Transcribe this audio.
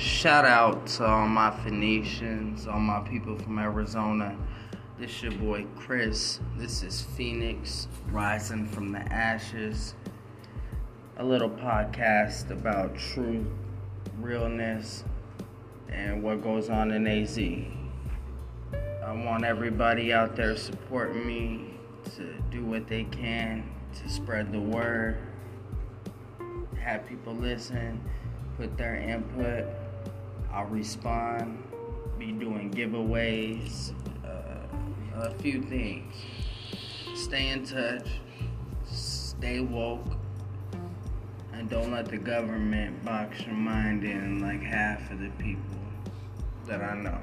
Shout out to all my Phoenicians, all my people from Arizona. This your boy Chris. This is Phoenix Rising from the Ashes. A little podcast about truth, realness, and what goes on in AZ. I want everybody out there supporting me to do what they can to spread the word, have people listen, put their input. I'll respond, be doing giveaways, uh, a few things. Stay in touch, stay woke, and don't let the government box your mind in like half of the people that I know.